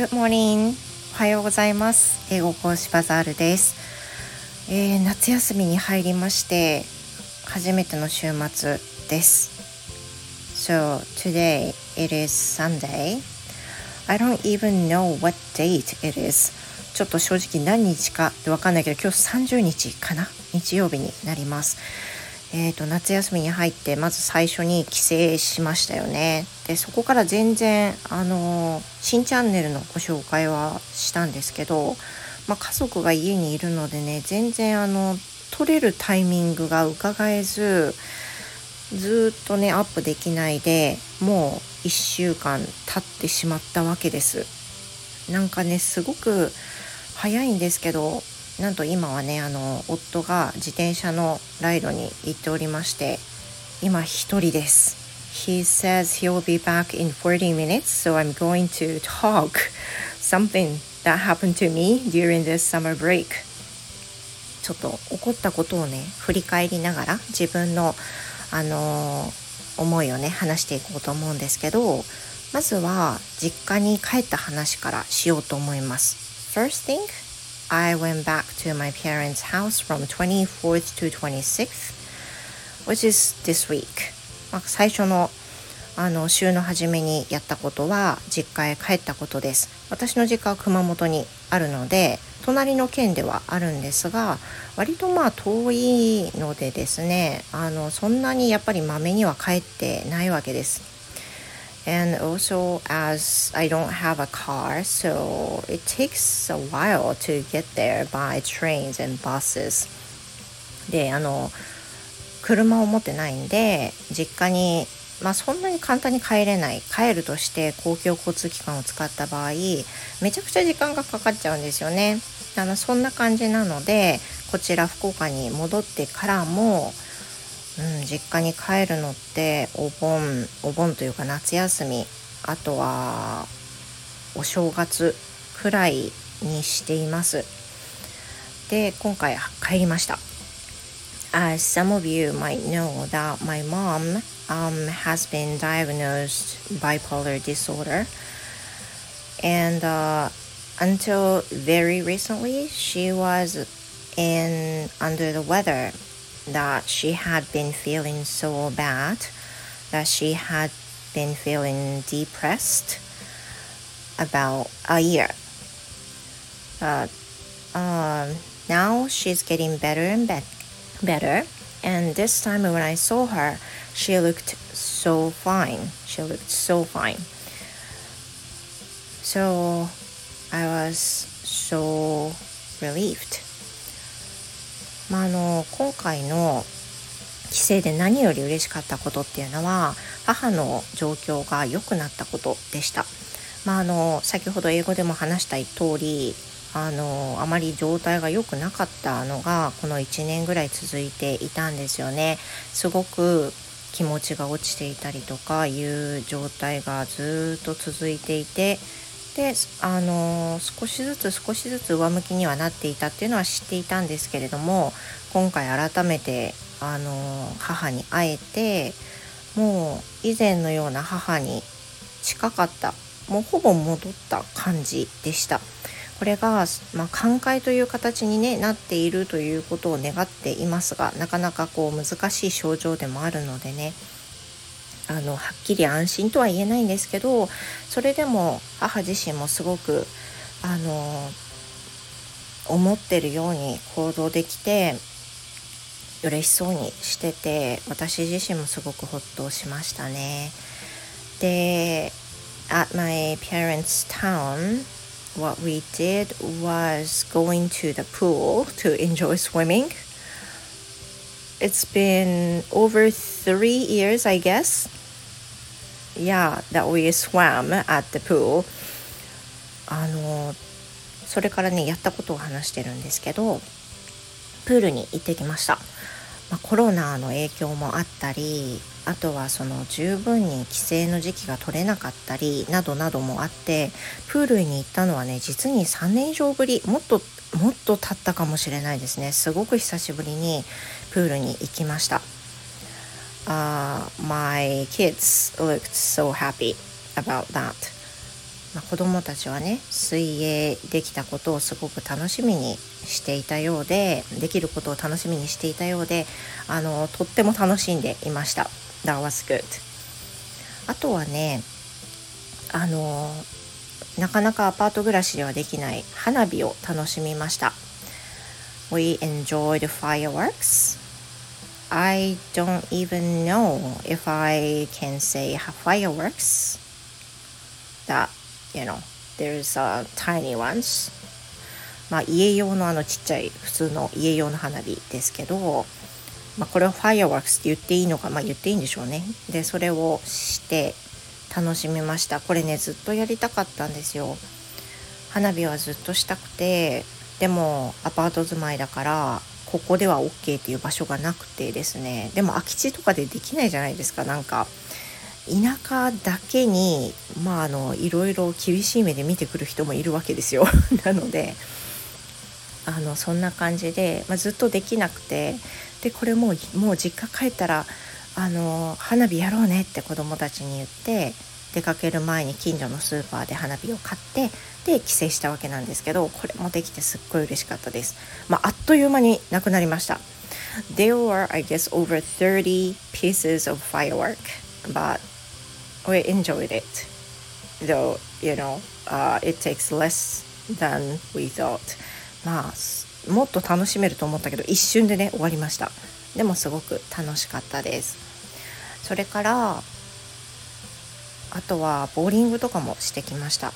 Good morning. おはようございます。英語講師バザールです、えー、夏休みに入りまして初めての週末です。So today it is Sunday. I don't even know what date it is. ちょっと正直何日かわかんないけど今日30日かな？日曜日になります。えーと、夏休みに入ってまず最初に帰省しましたよね。でそこから全然あの新チャンネルのご紹介はしたんですけど、まあ、家族が家にいるのでね全然あの撮れるタイミングが伺えずずっとねアップできないでもう1週間経ってしまったわけです。なんかねすごく早いんですけどなんと今はねあの夫が自転車のライドに行っておりまして今一人です He says he'll be back in 40 minutes so I'm going to talk something that happened to me during this summer break ちょっと起こったことをね振り返りながら自分のあのー、思いをね話していこうと思うんですけどまずは実家に帰った話からしようと思います First thing I went back to my parents' house from 24th to 26th, which is this week. まあ、最初のあの週の初めにやったことは実家へ帰ったことです。私の実家は熊本にあるので隣の県ではあるんですが割とまあ遠いのでですねあのそんなにやっぱりまめには帰ってないわけです。And also as I don't have a car so it takes a while to get there by trains and buses. であの車を持ってないんで実家にまあそんなに簡単に帰れない。帰るとして公共交通機関を使った場合めちゃくちゃ時間がかかっちゃうんですよね。あのそんな感じなのでこちら福岡に戻ってからも、実家に帰るのってお盆お盆というか夏休みあとはお正月くらいにしていますで今回帰りました As some of you might know that my mom um, has been diagnosed bipolar disorder and uh, until very recently she was in under the weather that she had been feeling so bad that she had been feeling depressed about a year. But um, now she's getting better and be- better. And this time when I saw her, she looked so fine. She looked so fine. So I was so relieved. まあ、あの今回の帰省で何より嬉しかったことっていうのは母の状況が良くなったことでした。まあ、あの先ほど英語でも話した通りあのあまり状態が良くなかったのがこの1年ぐらい続いていたんですよね。すごく気持ちが落ちていたりとかいう状態がずっと続いていてであの少しずつ少しずつ上向きにはなっていたっていうのは知っていたんですけれども今回改めてあの母に会えてもう以前のような母に近かったもうほぼ戻った感じでした。これが、まあ、寛解という形に、ね、なっているということを願っていますがなかなかこう難しい症状でもあるのでねあのはっきり安心とは言えないんですけどそれでも母自身もすごくあの思ってるように行動できて嬉しそうにしてて私自身もすごくほっとしましたね。で At my parents' town what we did was going to the pool to enjoy swimming. It's been over three years, I guess. Yeah, that we swam at the pool. あのそれからねやったことを話してるんですけどプールに行ってきました、まあ、コロナの影響もあったりあとはその十分に規制の時期が取れなかったりなどなどもあってプールに行ったのはね実に3年以上ぶりもっともっと経ったかもしれないですね。すごく久しぶりにプールに行きました。Uh, my kids looked so happy about that まあ、子どもたちはね水泳できたことをすごく楽しみにしていたようでできることを楽しみにしていたようであのとっても楽しんでいました。That was good. あとはねあのなかなかアパート暮らしではできない花火を楽しみました。We enjoyed fireworks. I don't even know if I can say fireworks that, you know, there's uh, tiny ones. まあ家用のあのちっちゃい普通の家用の花火ですけど、まあ、これは fireworks って言っていいのか、まあ、言っていいんでしょうね。で、それをして楽しみました。これね、ずっとやりたかったんですよ。花火はずっとしたくて、でもアパート住まいだからここでは OK っていう場所がなくてですね。でも空き地とかでできないじゃないですか。なんか田舎だけにまああのいろいろ厳しい目で見てくる人もいるわけですよ。なのであのそんな感じで、まあ、ずっとできなくて。でこれもうもう実家帰ったらあの花火やろうねって子供たちに言って出かける前に近所のスーパーで花火を買ってで帰省したわけなんですけどこれもできてすっごい嬉しかったです、まあ、あっという間になくなりました。There were I guess over 30 pieces of firework but we enjoyed it. Though you know、uh, it takes less than we thought. まあもっと楽しめると思ったけど一瞬でね終わりました。でもすごく楽しかったです。それからあとはボーリングとかもしてきました。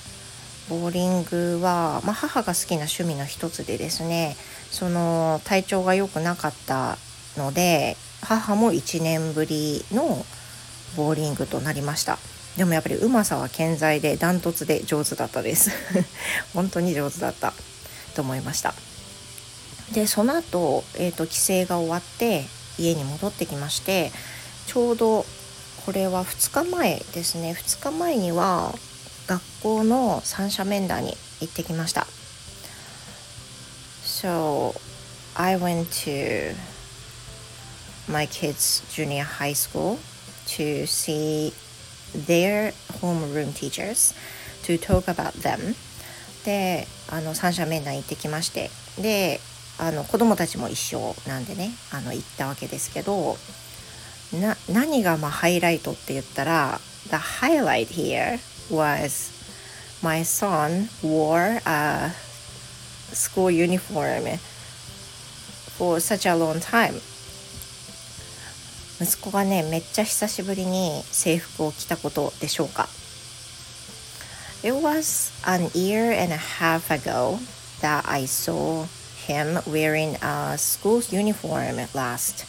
ボーリングは、まあ、母が好きな趣味の一つでですねその体調が良くなかったので母も1年ぶりのボーリングとなりました。でもやっぱりうまさは健在でダントツで上手だったです。本当に上手だった。と思いました。でその後、えーと帰省が終わって家に戻ってきましてちょうどこれは2日前ですね2日前には学校の三者面談に行ってきました So I went to my kids junior high school to see their homeroom teachers to talk about them であの三者面談行ってきましてであの子供たちも一緒なんでねあの行ったわけですけどな何がまあハイライトって言ったら The highlight here was my son wore a school uniform for such a long time 息子がねめっちゃ久しぶりに制服を着たことでしょうか It was an year and a half ago that I saw him wearing a school uniform last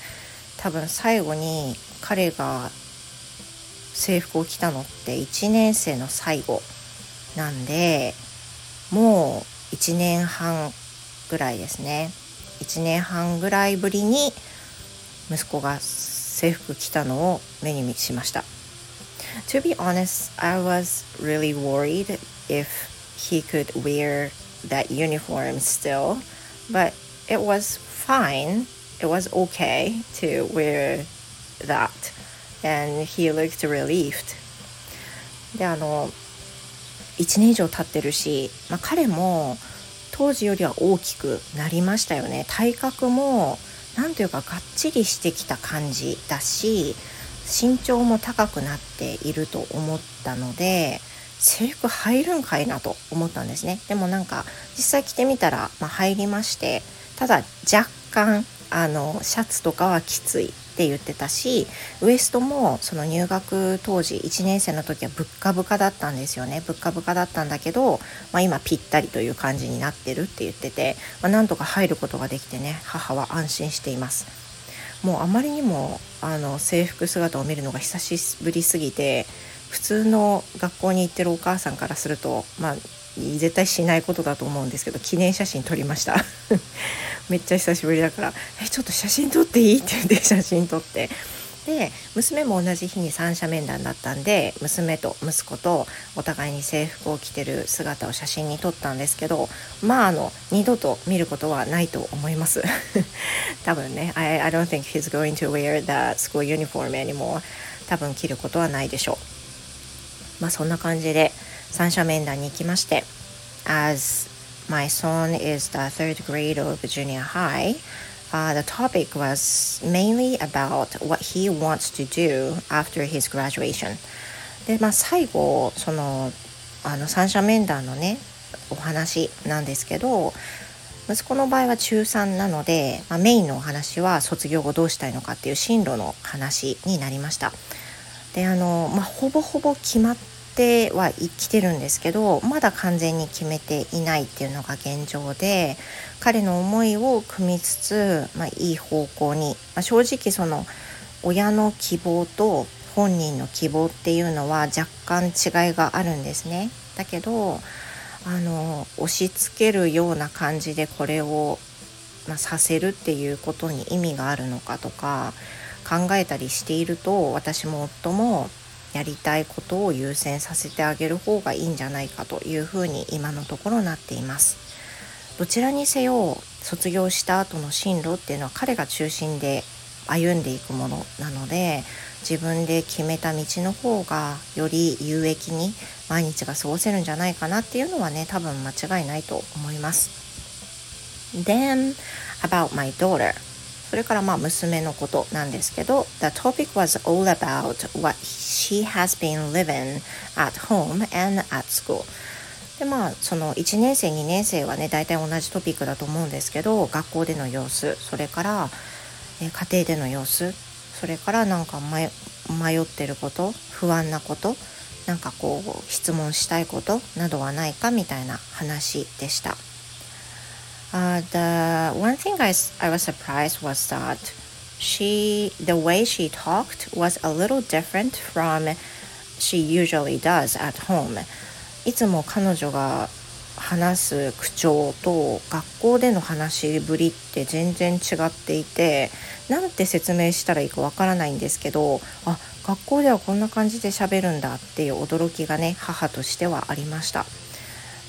多分最後に彼が制服を着たのって1年生の最後なんでもう1年半ぐらいですね1年半ぐらいぶりに息子が制服着たのを目にしました To be honest, I was really worried if he could wear that uniform still, but it was fine it was okay to wear that. And he looked relieved. であの1年以上経ってるし、まあ、彼も当時よりは大きくなりましたよね。体格も何というかがっちりしてきた感じだし身長も高くなっていると思ったので制服入るんかいなと思ったんですね。でもなんか実際着てみたら、まあ、入りましてただ若干あのシャツとかはきついって言ってたしウエストもその入学当時1年生の時はぶっかぶかだったんですよね。ぶっかぶかだったんだけど、まあ、今ぴったりという感じになってるって言ってて、まあ、なんとか入ることができてね母は安心しています。もうあまりにもあの制服姿を見るのが久しぶりすぎて普通の学校に行ってるお母さんからするとまあ絶対しないことだと思うんですけど記念写真撮りました。めっちゃ久しぶりだから「えちょっと写真撮っていい?」って言って写真撮って。で娘も同じ日に三者面談だったんで娘と息子とお互いに制服を着てる姿を写真に撮ったんですけどまああの二度と見ることはないと思います。多分ね I, I don't think he's going to wear the school uniform anymore 多分着ることはないでしょう。まあそんな感じで三者面談に行きまして As my son is the third grade of junior high Uh, the topic was mainly about what he wants to do after his graduation. で、まあ、最後そのあの三者面談のねお話なんですけど息子の場合は中3なので、まあ、メインのお話は卒業後どうしたいのかっていう進路の話になりました。であの、まあ、ほぼほぼ決まっては生きてるんですけどまだ完全に決めていないっていうのが現状で彼の思いを汲みつつ、まあ、いい方向に、まあ、正直その親の希望と本人の希望っていうのは若干違いがあるんですね。だけどあの押し付けるような感じでこれを、まあ、させるっていうことに意味があるのかとか考えたりしていると私も夫もやりたいことを優先させてあげる方がいいんじゃないかというふうに今のところなっています。どちらにせよ卒業した後の進路っていうのは彼が中心で歩んでいくものなので自分で決めた道の方がより有益に毎日が過ごせるんじゃないかなっていうのはね多分間違いないと思います。Then about my daughter それからまあ娘のことなんですけど The topic was all about what she has been living at home and at school でまあその1年生2年生はね大体同じトピックだと思うんですけど学校での様子それから、え家庭での様子それからなんか迷ってること不安なことなんかこう質問したいことなどはないかみたいな話でした。Uh, the one thing I, I was surprised was that she the way she talked was a little different from she usually does at home いつも彼女が話す口調と学校での話しぶりって全然違っていてなんて説明したらいいかわからないんですけどあ学校ではこんな感じで喋るんだっていう驚きがね母としてはありました。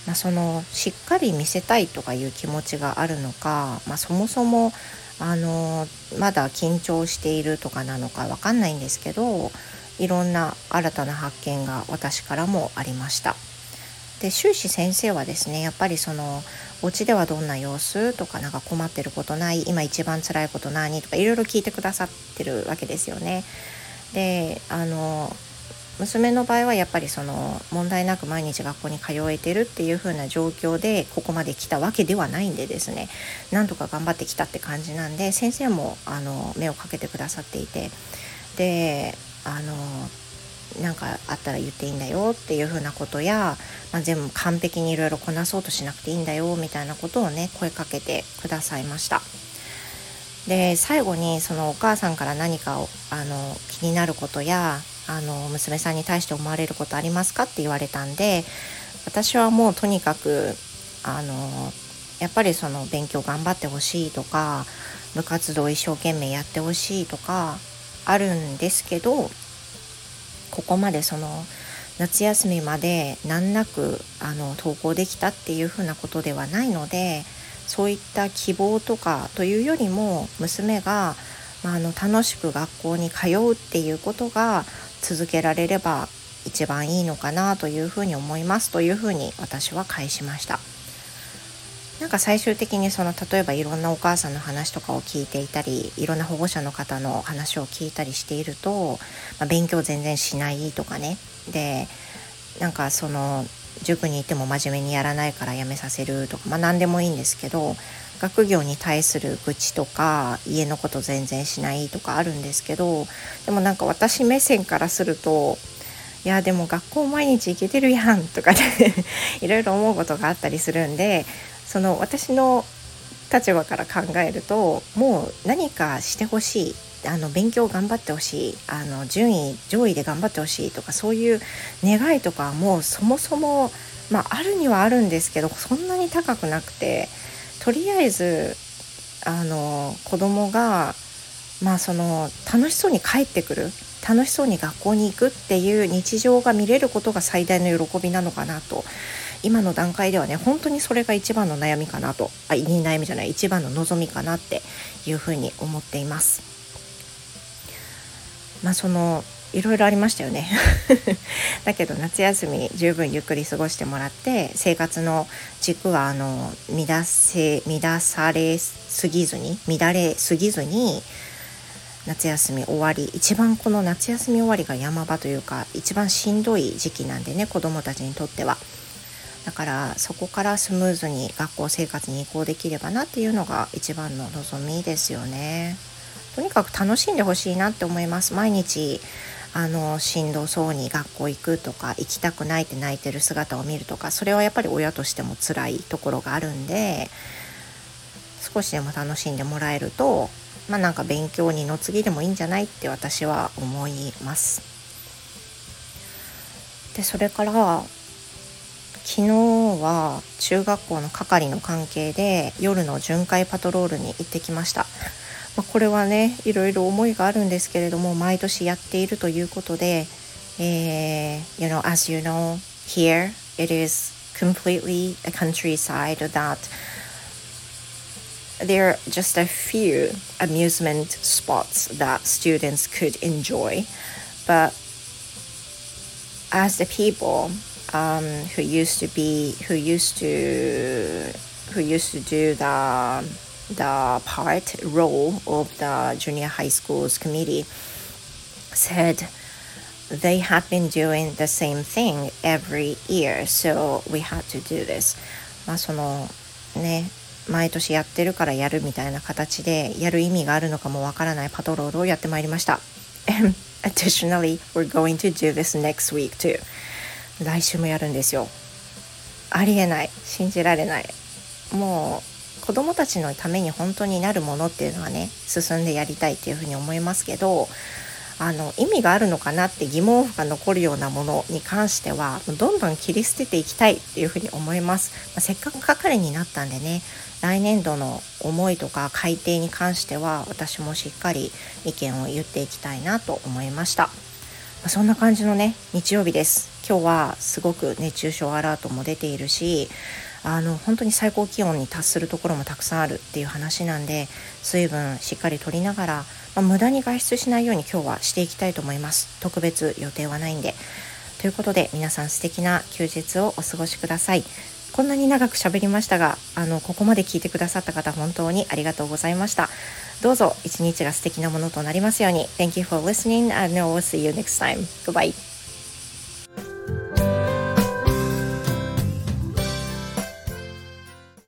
まあ、そのしっかり見せたいとかいう気持ちがあるのか、まあ、そもそもあのまだ緊張しているとかなのかわかんないんですけどいろんな新たな発見が私からもありました。で終始先生はですねやっぱりそのお家ではどんな様子とかなんか困ってることない今一番辛いこと何とかいろいろ聞いてくださってるわけですよね。であの娘の場合はやっぱりその問題なく毎日学校に通えてるっていう風な状況でここまで来たわけではないんでですねなんとか頑張ってきたって感じなんで先生もあの目をかけてくださっていてであのなんかあったら言っていいんだよっていう風なことや、まあ、全部完璧にいろいろこなそうとしなくていいんだよみたいなことをね声かけてくださいました。で最後にそのお母さんから何かをあの気になることやあの娘さんに対して思われることありますかって言われたんで私はもうとにかくあのやっぱりその勉強頑張ってほしいとか部活動一生懸命やってほしいとかあるんですけどここまでその夏休みまで難なくあの登校できたっていうふうなことではないのでそういった希望とかというよりも娘が、まあ、あの楽しく学校に通うっていうことが続けられれば一番いいのかなというふうに思いますというふうに私は返しました。なんか最終的にその例えばいろんなお母さんの話とかを聞いていたりいろんな保護者の方の話を聞いたりしていると、まあ、勉強全然しないとかねでなんかその塾に行っても真面目にやらないからやめさせるとか、まあ、何でもいいんですけど学業に対する愚痴とか家のこと全然しないとかあるんですけどでもなんか私目線からするといやでも学校毎日行けてるやんとかね いろいろ思うことがあったりするんでその私の立場から考えるともう何かしてほしいあの勉強頑張ってほしいあの順位上位で頑張ってほしいとかそういう願いとかはもうそもそも、まあ、あるにはあるんですけどそんなに高くなくてとりあえずあの子供がまあその楽しそうに帰ってくる楽しそうに学校に行くっていう日常が見れることが最大の喜びなのかなと今の段階ではね本当にそれが一番の悩みかなとあいい悩みじゃない一番の望みかなっていうふうに思っています。まあそのいろいろありましたよね だけど夏休み十分ゆっくり過ごしてもらって生活の軸はあの乱せ乱されすぎずに乱れすぎずに夏休み終わり一番この夏休み終わりが山場というか一番しんどい時期なんでね子どもたちにとっては。だからそこからスムーズに学校生活に移行できればなっていうのが一番の望みですよね。とにかく楽しんでほしいなって思います。毎日あのしんどそうに学校行くとか行きたくないって泣いてる姿を見るとかそれはやっぱり親としても辛いところがあるんで少しでも楽しんでもらえるとまあなんか勉強にの次でもいいんじゃないって私は思います。でそれから昨日は中学校の係の関係で夜の巡回パトロールに行ってきました。まあ、これはねいろいろ思いがあるんですけれども毎年やっているということで、えー、you know as you know here it is completely a countryside that there are just a few amusement spots that students could enjoy but as the people um, who used to be who used to who used to do the the part role of the junior high schools committee said they had been doing the same thing every year so we had to do this まあそのね毎年やってるからやるみたいな形でやる意味があるのかもわからないパトロールをやってまいりました additionally we're going to do this next week too 来週もやるんですよありえない信じられないもう子供たちのために本当になるものっていうのはね進んでやりたいっていうふうに思いますけどあの意味があるのかなって疑問符が残るようなものに関してはどんどん切り捨てていきたいっていうふうに思います、まあ、せっかく係になったんでね来年度の思いとか改定に関しては私もしっかり意見を言っていきたいなと思いました、まあ、そんな感じのね日曜日です。今日はすごく熱中症アラートも出ているしあの本当に最高気温に達するところもたくさんあるっていう話なんで水分しっかりとりながら、まあ、無駄に外出しないように今日はしていきたいと思います。特別予定はないんで。ということで皆さん素敵な休日をお過ごしください。こんなに長く喋りましたがあのここまで聞いてくださった方本当にありがとうございました。どうぞ一日が素敵なものとなりますように。Thank you for listening. And I will see you next time. Goodbye.